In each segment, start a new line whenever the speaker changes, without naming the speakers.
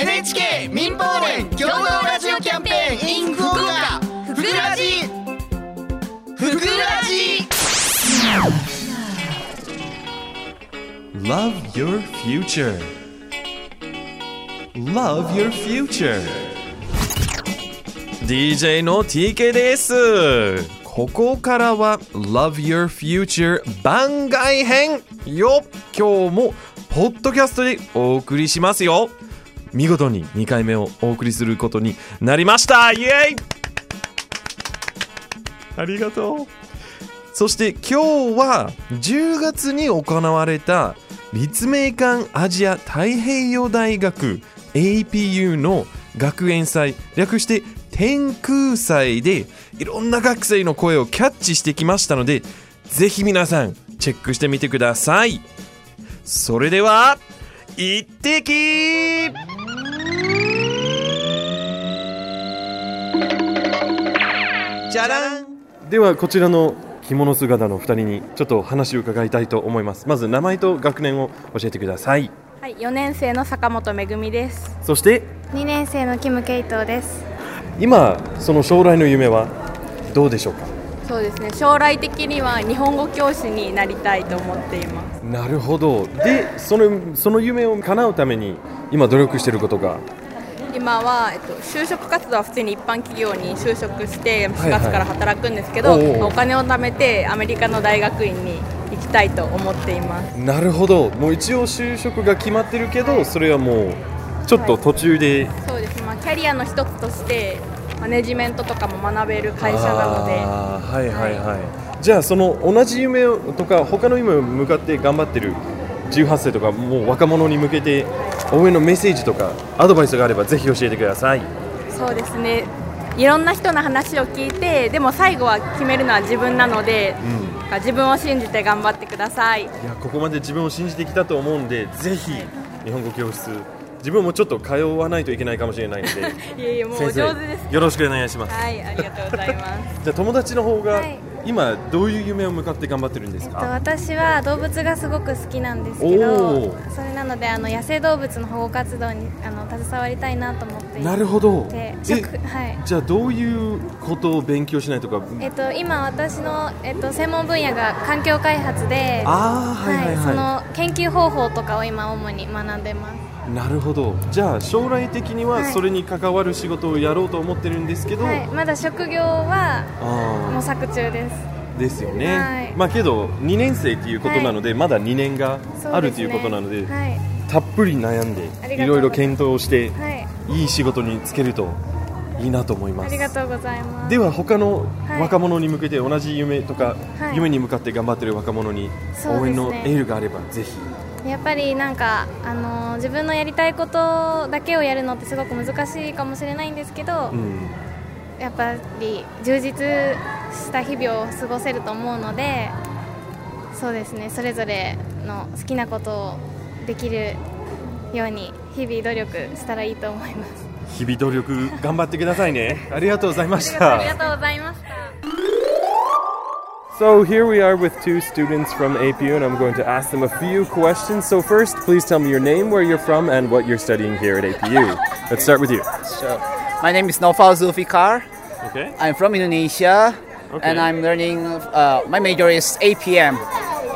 NHK 民放連共同ラジオキャンペーン in 福岡ふくらじふくらじ
Love your future. Love your future. DJ の TK です。ここからは Love Your Future 番外編よ今日もポッドキャストでお送りしますよ見事に2回目をお送りすることになりました。イエイ！ありがとう。そして今日は10月に行われた立命館アジア太平洋大学 APU の学園祭略して天空祭でいろんな学生の声をキャッチしてきましたのでぜひ皆さんチェックしてみてください。それでは行ってきじゃらんではこちらの着物姿の2人にちょっと話を伺いたいと思います。まず名前と学年を教えてください。
はい、4年生の坂本めぐみです。
そして
？2年生のキム・ケイトです。
今その将来の夢は？どうでしょうか？
そうですね、将来的には日本語教師になりたいと思っています。
なるほど。でそのその夢を叶うために今努力していることが？
今は、えっと、就職活動は普通に一般企業に就職して4
はい。
月から働くんですけど、
おうおう。
お金を貯めてアメリカの大学院に行きたいと思っています。
なるほど。もう一応就職が決まってるけどそれはもうちょっと途中で、
そうです、まあ、キャリアの一つとしてマネジメントとかも学べる会社なので。
あーはいはい。はい、じゃあその同じ夢をとか他の夢を向かって頑張ってる18歳とかもう若者に向けて応援のメッセージとかアドバイスがあればぜひ教えてください。
そうですね。いろんな人の話を聞いてでも最後は決めるのは自分なので、自分を信じて頑張ってください。
いやここまで自分を信じてきたと思うんでぜひ日本語教室。自分もちょっと通わないといけないかもしれないので
いえいえもう
先
上手です。
生よろしくお願いします、
はいありがとうございます。
じゃあ友達の方が
はい
今どういう夢を向かって頑張ってるんです
えっと
か、
私は動物がすごく好きなんですけ
お
ど
ー
それなのであの野生動物の保護活動にあの携わりたいなと思ってい
なるほど。
て
え
食はい。
じゃあどういうことを勉強しないとか？
えっと、今私の、えっと、専門分野が環境開発で
ああはいはいはい、
その研究方法とかを今主に学んでます。
なるほど。じゃあ将来的には
はい。
それに関わる仕事をやろうと思ってるんですけど、
はい、まだ職業は
あ
模索中です。
あですよね、
はい。
まあけど2年生っていうことなので、まだ2年があるということなので
はい、
たっぷり悩んでいろいろ検討して、
はい、
いい仕事につけるといいなと思います。
ありがとうございます。
では他の
はい。
若者に向けて同じ夢とか、
はい。
夢に向かって頑張ってる若者に応援のエールがあればぜひ。
やっぱりなんか、あのー自分のやりたいことだけをやるのってすごく難しいかもしれないんですけど、
うん
やっぱり充実した日々を過ごせると思うのでそうですねそれぞれの好きなことをできるように日々努力したらいいと思います
日々努力頑張ってくださいねありがとうございまし
あり
た
がとうございました
So here we are with two students from APU, and I'm going to ask them a few questions. So first, please tell me your name, where you're from, and what you're studying here at APU. Let's start with you.
Sure. My name is Nofal Zulfikar.
Okay.
I'm from Indonesia,
Okay.
and I'm learning. Uh, my major is APM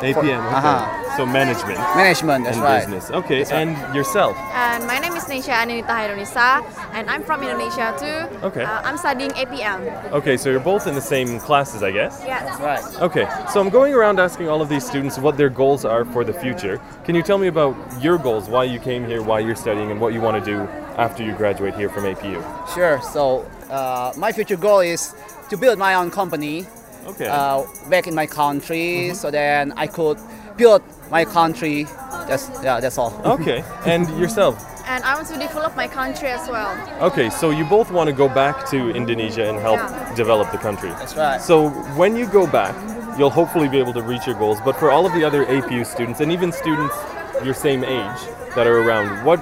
APM. Okay.
Uh-huh.
So management
management. That's
and
right.
business. Okay.
That's right.
And yourself.
And my name is Nesha Anita Hairunisa, and I'm from Indonesia too.
Okay.
Uh, I'm studying APM.
Okay. So you're both in the same classes, I guess.
Yeah, that's
Right.
Okay, so I'm going around asking all of these students what their goals are for the future. Can you tell me about your goals, why you came here, why you're studying, and what you want to do after you graduate here from APU?
Sure. So uh, my future goal is to build my own company
Okay.
uh, back in my country, so then I could build my country. That's yeah. That's all.
okay, and yourself?
And I want to develop my country as well.
Okay, so you both want to go back to Indonesia and help
Yeah.
develop the country.
That's right.
So when you go back, you'll hopefully be able to reach your goals. But for all of the other APU students and even students your same age that are around, what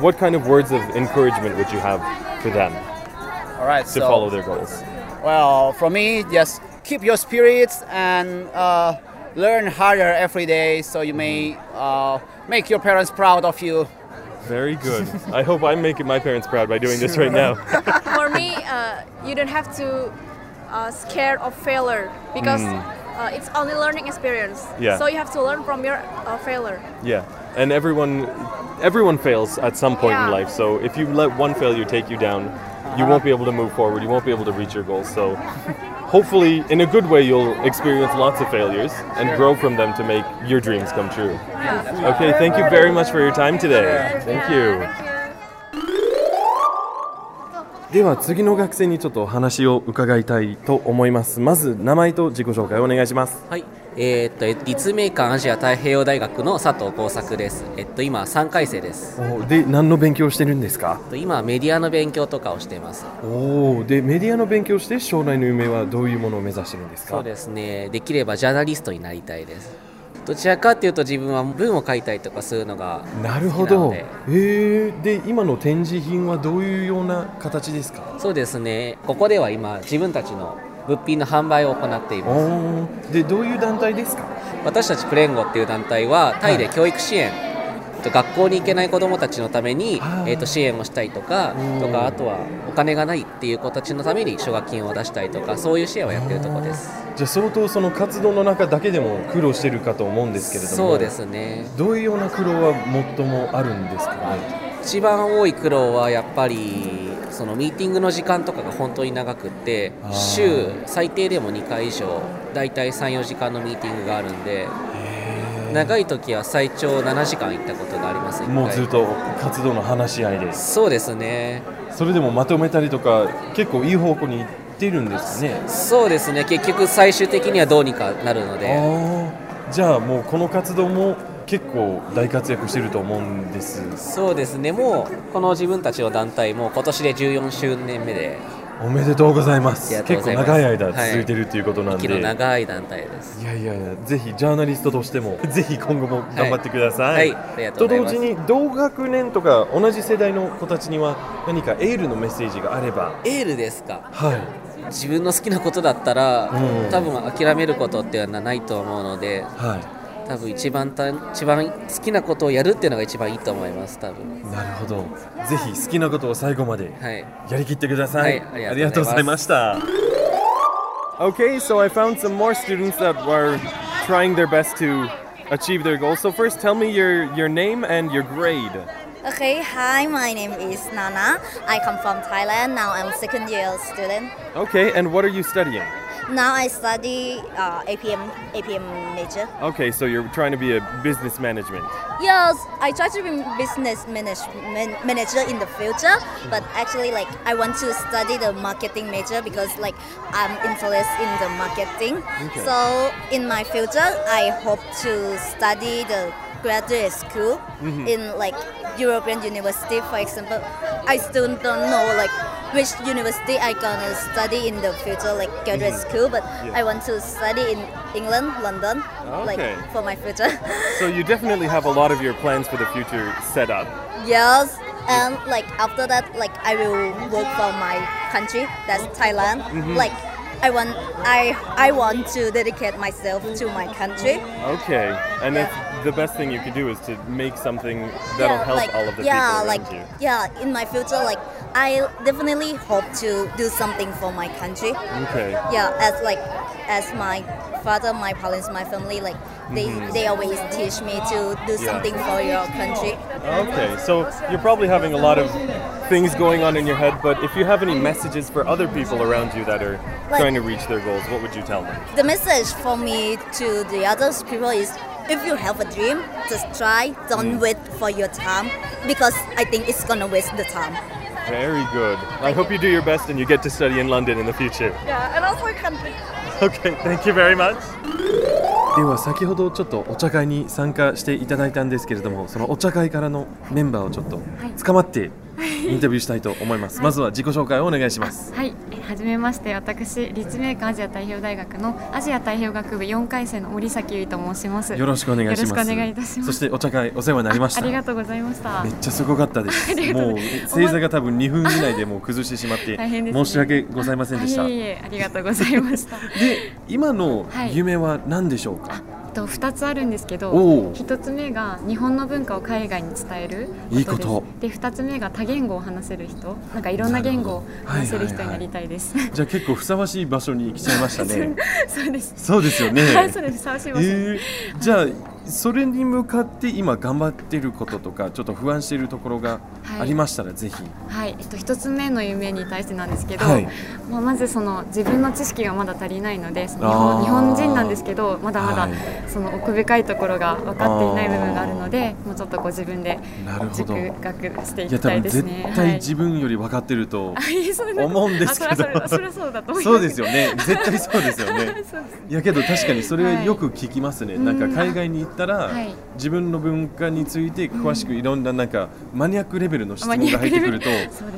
what kind of words of encouragement would you have for them
all right.
to
so,
follow their goals?
Well, for me, just keep your spirits and uh, learn harder every day so you may uh, make your parents proud of you.
Very good. I hope I'm making my parents proud by doing this right now.
For me, uh, you don't have to uh, scared of failure because uh, it's only learning experience.
Yeah.
So you have to learn from your uh, failure.
yeah, and everyone everyone fails at some point in
Yeah.
life. So if you let one failure take you down, you won't be able to move forward. You won't be able to reach your goals. So hopefully, in a good way, you'll experience lots of failures and grow from them to make your dreams come true. Okay, thank you very much for your time today. Thank you. では次の学生にちょっとお話を伺いたいと思います。まず名前と自己紹介をお願いします。
はい、えーっとえ立命館アジア太平洋大学の佐藤耕作です。えっと今3回生です。
おで何の勉強をしてるんですか？
えっと今メディアの勉強とかをしています。
おおでメディアの勉強をして将来の夢はどういうものを目指してるんですか？
そうですね。できればジャーナリストになりたいです。どちらかというと自分は文を書いたりとかするのが
なるほど
好きなので
えー、で今の展示品はどういうような形ですか？
そうですね。ここでは今自分たちの物品の販売を行ってい
お
ます。
ー。でどういう団体ですか？
私たちプレンゴっていう団体はタイで教育支援、えっと学校に行けない子どもたちのためにえっと支援をしたりとか
うん。
とかあとはお金がないっていう子たちのために奨学金を出したりとかそういう支援をやってるところです。
じゃあ相当その活動の中だけでも苦労してるかと思うんですけれども。
そうですね。
どういうような苦労は最もあるんですかね？
一番多い苦労はやっぱりそのミーティングの時間とかが本当に長くって週最低でも2回以上だいたい34時間のミーティングがあるんで長い時は最長7時間行ったことがあります
もうずっと活動の話し合いで。す
そうですね。
それでもまとめたりとか結構いい方向に行ってるんですかね？
そうですね。結局最終的にはどうにかなるので。
じゃあもうこの活動も結構大活躍してると思うんです。
そうですね。もうこの自分たちの団体も今年で14周年目で。
おめでとうございます。結構長い間続いてるっていうことなんで、
息の長い団体です。
いやいやいやぜひジャーナリストとしてもぜひ今後も頑張ってください、
はい。はい。といます。
同時に同学年とか同じ世代の子たちには何かエールのメッセージがあれば。
エールですか？
はい。
自分の好きなことだったら、
うん。
多分諦めることっていうのはないと思うので
は
多分一番た一番好きなことをやるっていうのが一番いいと思います多分
いなるほどぜひ好きなことを最後まで
はい
やりきってください、
はいありがとうございます
ありがとうございました Okay, so I found some more students that were trying their best to achieve their goals. So first tell me your your name and your grade.
Okay, hi, my name is Nana. I come from Thailand. Now I'm second year student.
Okay, and what are you studying?
Now I study uh, APM APM major.
Okay, so you're trying to be a business management.
Yes, I try to be business management manager in the future, but actually like I want to study the marketing major because like I'm interested in the marketing.
Okay.
So in my future, I hope to study the graduate school in like European university, for example. I still don't know like which university I gonna study in the future, like graduate mm-hmm. school, but I want to study in England, London, like for my future.
So you definitely have a lot of your plans for the future set up.
Yes, and like after that, like I will work for my country, that's Thailand. Mm-hmm. Like I want, I I want to dedicate myself to my country.
Okay, and
Yeah.
The best thing you can do is to make something that'll help
like
all of the
yeah,
people around
like
you.
yeah, in my future, like I definitely hope to do something for my country.
Okay.
Yeah, as like as my father, my parents, my family, like they mm-hmm. they always teach me to do
Yeah.
something for your country.
Okay, so you're probably having a lot of things going on in your head, but if you have any messages for other people around you that are
Like-
trying to reach their goals, what would you tell them?
The message for me to the other people is if you have a dream, just try. Don't wait for your time because I think it's gonna waste the time.
Very good. I hope you do your best and you get to study in London in the future.
Yeah, and also country.
Okay, thank you very much. では先ほどちょっとお茶会に参加していただいたんですけれどもそのお茶会からのメンバーをちょっと捕まってインタビューしたいと思います、まずは自己紹介をお願いします。
はい、えはじめまして私立命館アジア太平洋大学のアジア太平洋学部4回生の森崎優衣と申します。
よろしくお願いします。
よろしくお願いいたします。
そしてお茶会お世話になりました。
ありがとうございました。
めっちゃすごかったです。もう正座が多分2分以内でもう崩してしまって
大ね。
申し訳ございませんでした、
あいえいえありがとうございました。
で今の
はい。
夢は何でしょうか、
と2つあるんですけど
おう。
1つ目が日本の文化を海外に伝える
いいこと。
ですで2つ目が多言語を話せる人。なんかいろんな言語を話せる人になりたいです、
じゃあ結構ふさわしい場所に来ちゃいましたね。
そうです。
そうですよね。
はいそうです。ふさわしい場所。に、
えーじゃあそれに向かって今頑張ってることとかちょっと不安しているところがありましたら、ぜひ。
はい、えっと、一つ目の夢に対してなんですけど、
はい。
まあ、まずその自分の知識がまだ足りないのでその日本日本人なんですけどまだまだ
はい。
その奥深いところが分かっていない部分があるのでもうちょっとこう自分で
なるほど。
熟学していきた
多分絶
いですね。
対自分より分かってると 思うんですけど。
あそれはそうだと思います。
そうですよね。絶対そうですよね。いやけど確かにそれはよく聞きますね、
はい
なんか海外に行ったら、
はい。
自分の文化について詳しくいろんななんかマニアックレベルの質
マ
問が入ってくると
そうですね。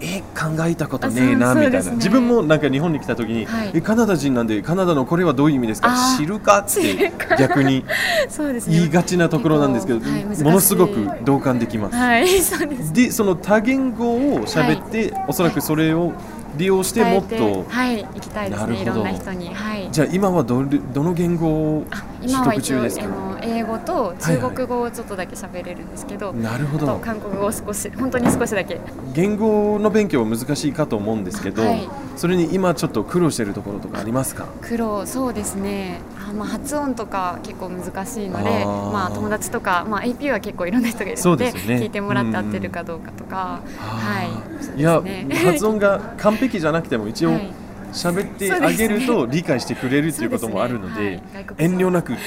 え考えたことねえなみたいな、
ね
自分もなんか日本に来た時に、
はい。
えカナダ人なんでカナダのこれはどういう意味ですか？知るか？って逆に
そうですね。
言いがちなところなんですけど、
はい
ものすごく同感できます、
はいそうです。
でその多言語を喋って、おそらくそれを利用してもっと、
てはい行きたいですねいろんな人に。はい。
じゃあ今はどれどの言語を取得中ですか？
英語と中国語をちょっとだけ喋れるんですけど、
なるほど。
韓国語を少し本当に少しだけ。
言語の勉強は難しいかと思うんですけど、
はい。
それに今ちょっと苦労しているところとかありますか？
苦労そうですね。あ、まあ、発音とか結構難しいのでまあ、友達とか、まあ、AP は結構いろんな人がいる
そ
ので
ね。
聞いてもらって合ってるかどうかとか、はい。そうです
いや、
ね
発音が完璧じゃなくても一応
はい。
喋ってあげると理解してくれるっていうこともあるので
ね。はい。
遠慮なくたっ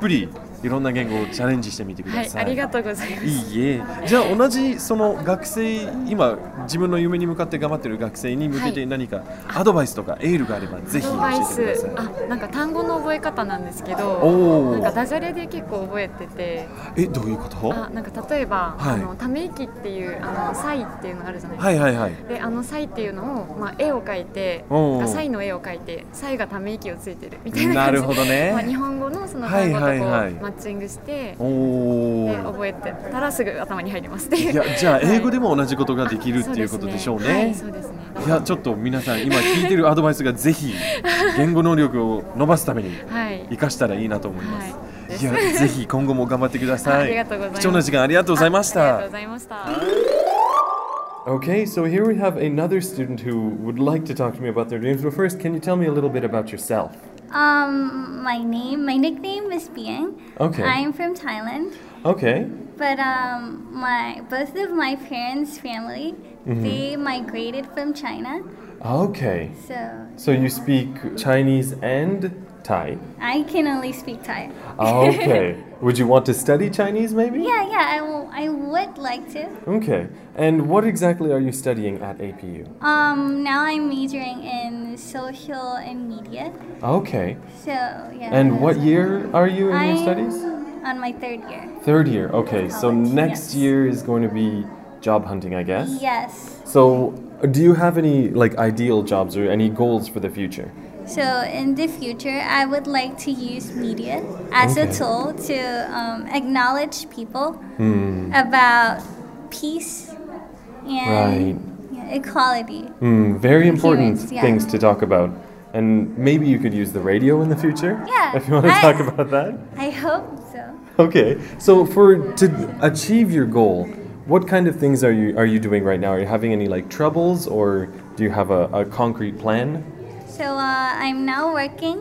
ぷりいろんな言語をチャレンジしてみてくだ
はい、
さい。
ありがとうございます。
いいえ。じゃあ同じその学生今自分の夢に向かって頑張ってる学生に向けて何かアドバイスとかエールがあればぜひ教えてくだ
ス
さい。
あなんか単語の覚え方なんですけどなんかダジャレで結構覚えてて。
えどういうこと？
あなんか例えば、
はい。
あのため息っていうあのサイっていうのがあるじゃないですか、
はいはいはい。
であのサイっていうのを、まあ、絵を描いてサイの絵を描いてサイがため息をついてるみたいな
な
感じ。
るほどね。
まあ、日本語のその単語とこう、
はいはいはい。
マッチングして覚えてたらすぐ頭に入りますっていう
いやじゃあ英語で
も
も同じことができるっていうことでしょうね。
はいそうですね
いやちょっと皆さん今聞いてるアドバイスがぜひ言語能力を伸ばすために
はい
生かしたらいいなと思います。
はい
い、やぜひ今後も頑張ってください。
ありがとうございます
貴重な時間ありがとうございました
あありがとうご。ざいました。
Okay, so here we have another student who would like to talk to me about their dreams. But first, can you tell me a little bit about yourself?
Um, my name, my nickname is Biang.
Okay.
I'm from Thailand,
Okay.
but um, my both of my parents' family
Mhm.
they migrated from China,
Okay.
so
So you speak Chinese and Thai.
I can only speak Thai.
Okay. would you want to study Chinese maybe?
yeah, yeah, I will. I would like to.
Okay. And what exactly are you studying at APU?
Um, now I'm majoring in social and media.
Okay.
So yeah.
And what year are you in your
I'm
studies?
On my third year.
Third year. Okay. So next
yes.
year is going to be job hunting, I guess.
Yes.
So, do you have any like ideal jobs or any goals for the future?
So in the future, I would like to use media as
Okay.
a tool to um, acknowledge people
Hmm.
about peace and
Right.
equality.
Hmm. Very important
Humans, yeah.
things to talk about. And maybe you could use the radio in the future.
Yeah,
If you want to
I-
talk about that.
I hope so.
Okay. So for to achieve your goal, what kind of things are you are you doing right now? Are you having any like troubles or do you have a, a concrete plan?
So uh, I'm now working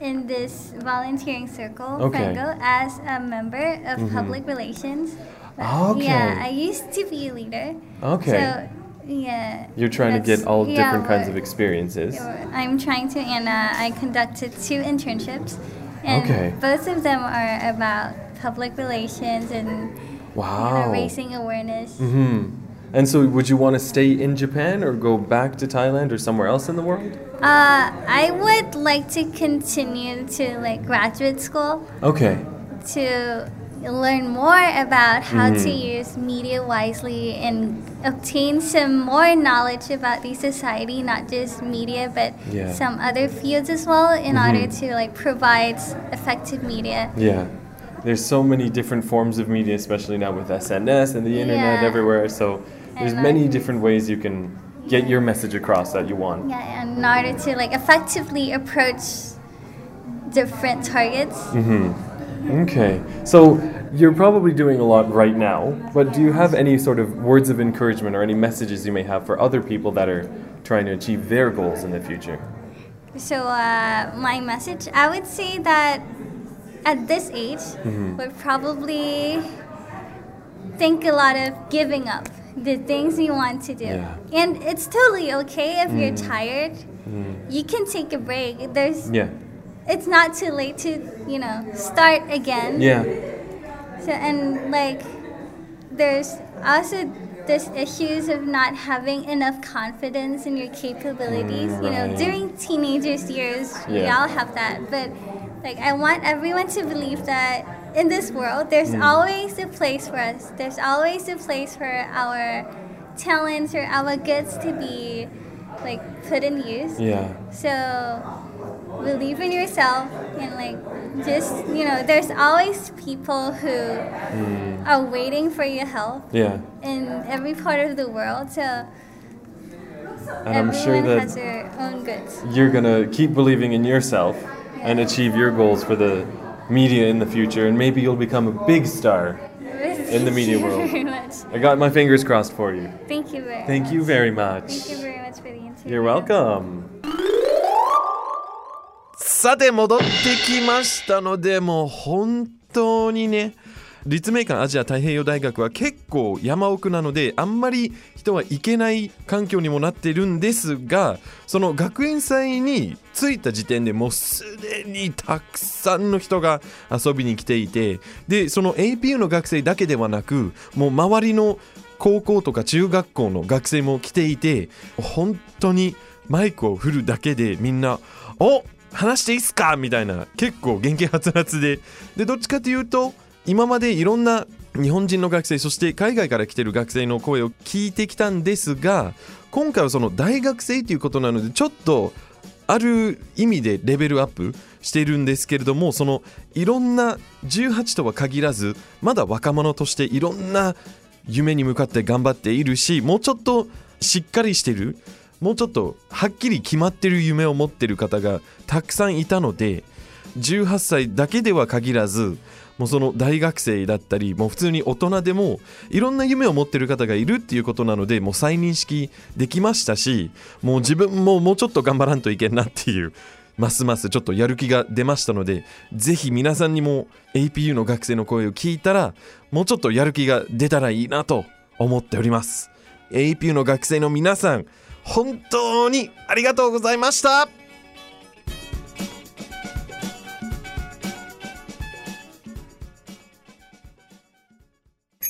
in this volunteering circle,
Okay.
Fango, as a member of
Mhm.
public relations.
Okay.
Yeah, I used to be a leader.
Okay.
So yeah.
You're trying to get all
yeah,
different kinds of experiences.
I'm trying to, and uh, I conducted two internships, and
Okay.
both of them are about public relations and you know, raising awareness.
hmm And so, would you want to stay in Japan or go back to Thailand or somewhere else in the world?
Uh, I would like to continue to like graduate school
Okay.
to learn more about how to
Mhm.
use media wisely and obtain some more knowledge about the society, not just media, but
Yeah.
some other fields as well, in order
Mhm.
to like provide effective media.
Yeah. There's so many different forms of media, especially now with SNS and the internet
Yeah.
everywhere. So there's
And,
many
like-
different ways you can get your message across that you want.
Yeah, and in order to like effectively approach different targets. Hmm.
Okay, so you're probably doing a lot right now, but do you have any sort of words of encouragement or any messages you may have for other people that are trying to achieve their goals in the future?
So, uh, my message I would say that at this age, would probably think a lot of giving up the things you want to do.
Yeah.
And it's totally okay if you're mm. tired. Mm. You can take a break. There's
Yeah,
it's not too late to, you know, start again.
yeah,
So and like there's also this issues of not having enough confidence in your capabilities. Mm, you know, during teenagers years we all have that. But like I want everyone to believe that in this world there's
Mm.
always a place for us. There's always a place for our talents or our goods to be like put in use.
yeah.
So believe in yourself and like just you know, there's always people who are waiting for your help
Yeah,
in every part of the world. So
and I'm sure
everyone has
that
their own goods.
you're gonna keep believing in yourself and achieve your goals for the media in the future, and maybe you'll become a big star. In the media
Thank you
world.
very much.
I got my fingers crossed for you.
Thank you very
Thank you very much.
Thank you very much for the interview.
You're welcome. さて戻ってきましたのでもう本当にね 立命館アジア太平洋大学は結構山奥なのであんまり人は行けない環境にもなってるんですがその学園祭に着いた時点でもうすでにたくさんの人が遊びに来ていてでその APU の学生だけではなくもう周りの高校とか中学校の学生も来ていて本当にマイクを振るだけでみんな「お話していいっすか?」みたいな結構元気はつらつででどっちかというと今までいろんな日本人の学生そして海外から来てる学生の声を聞いてきたんですが今回はその大学生ということなのでちょっとある意味でレベルアップしているんですけれどもそのいろんな18とは限らずまだ若者としていろんな夢に向かって頑張っているしもうちょっとしっかりしてるもうちょっとはっきり決まってる夢を持ってる方がたくさんいたので18歳だけでは限らずもうその大学生だったりもう普通に大人でもいろんな夢を持ってる方がいるっていうことなのでもう再認識できましたしもう自分ももうちょっと頑張らんといけんなっていうますますちょっとやる気が出ましたのでぜひ皆さんにも APU の学生の声を聞いたらもうちょっとやる気が出たらいいなと思っております。APU の学生の皆さん本当にありがとうございました「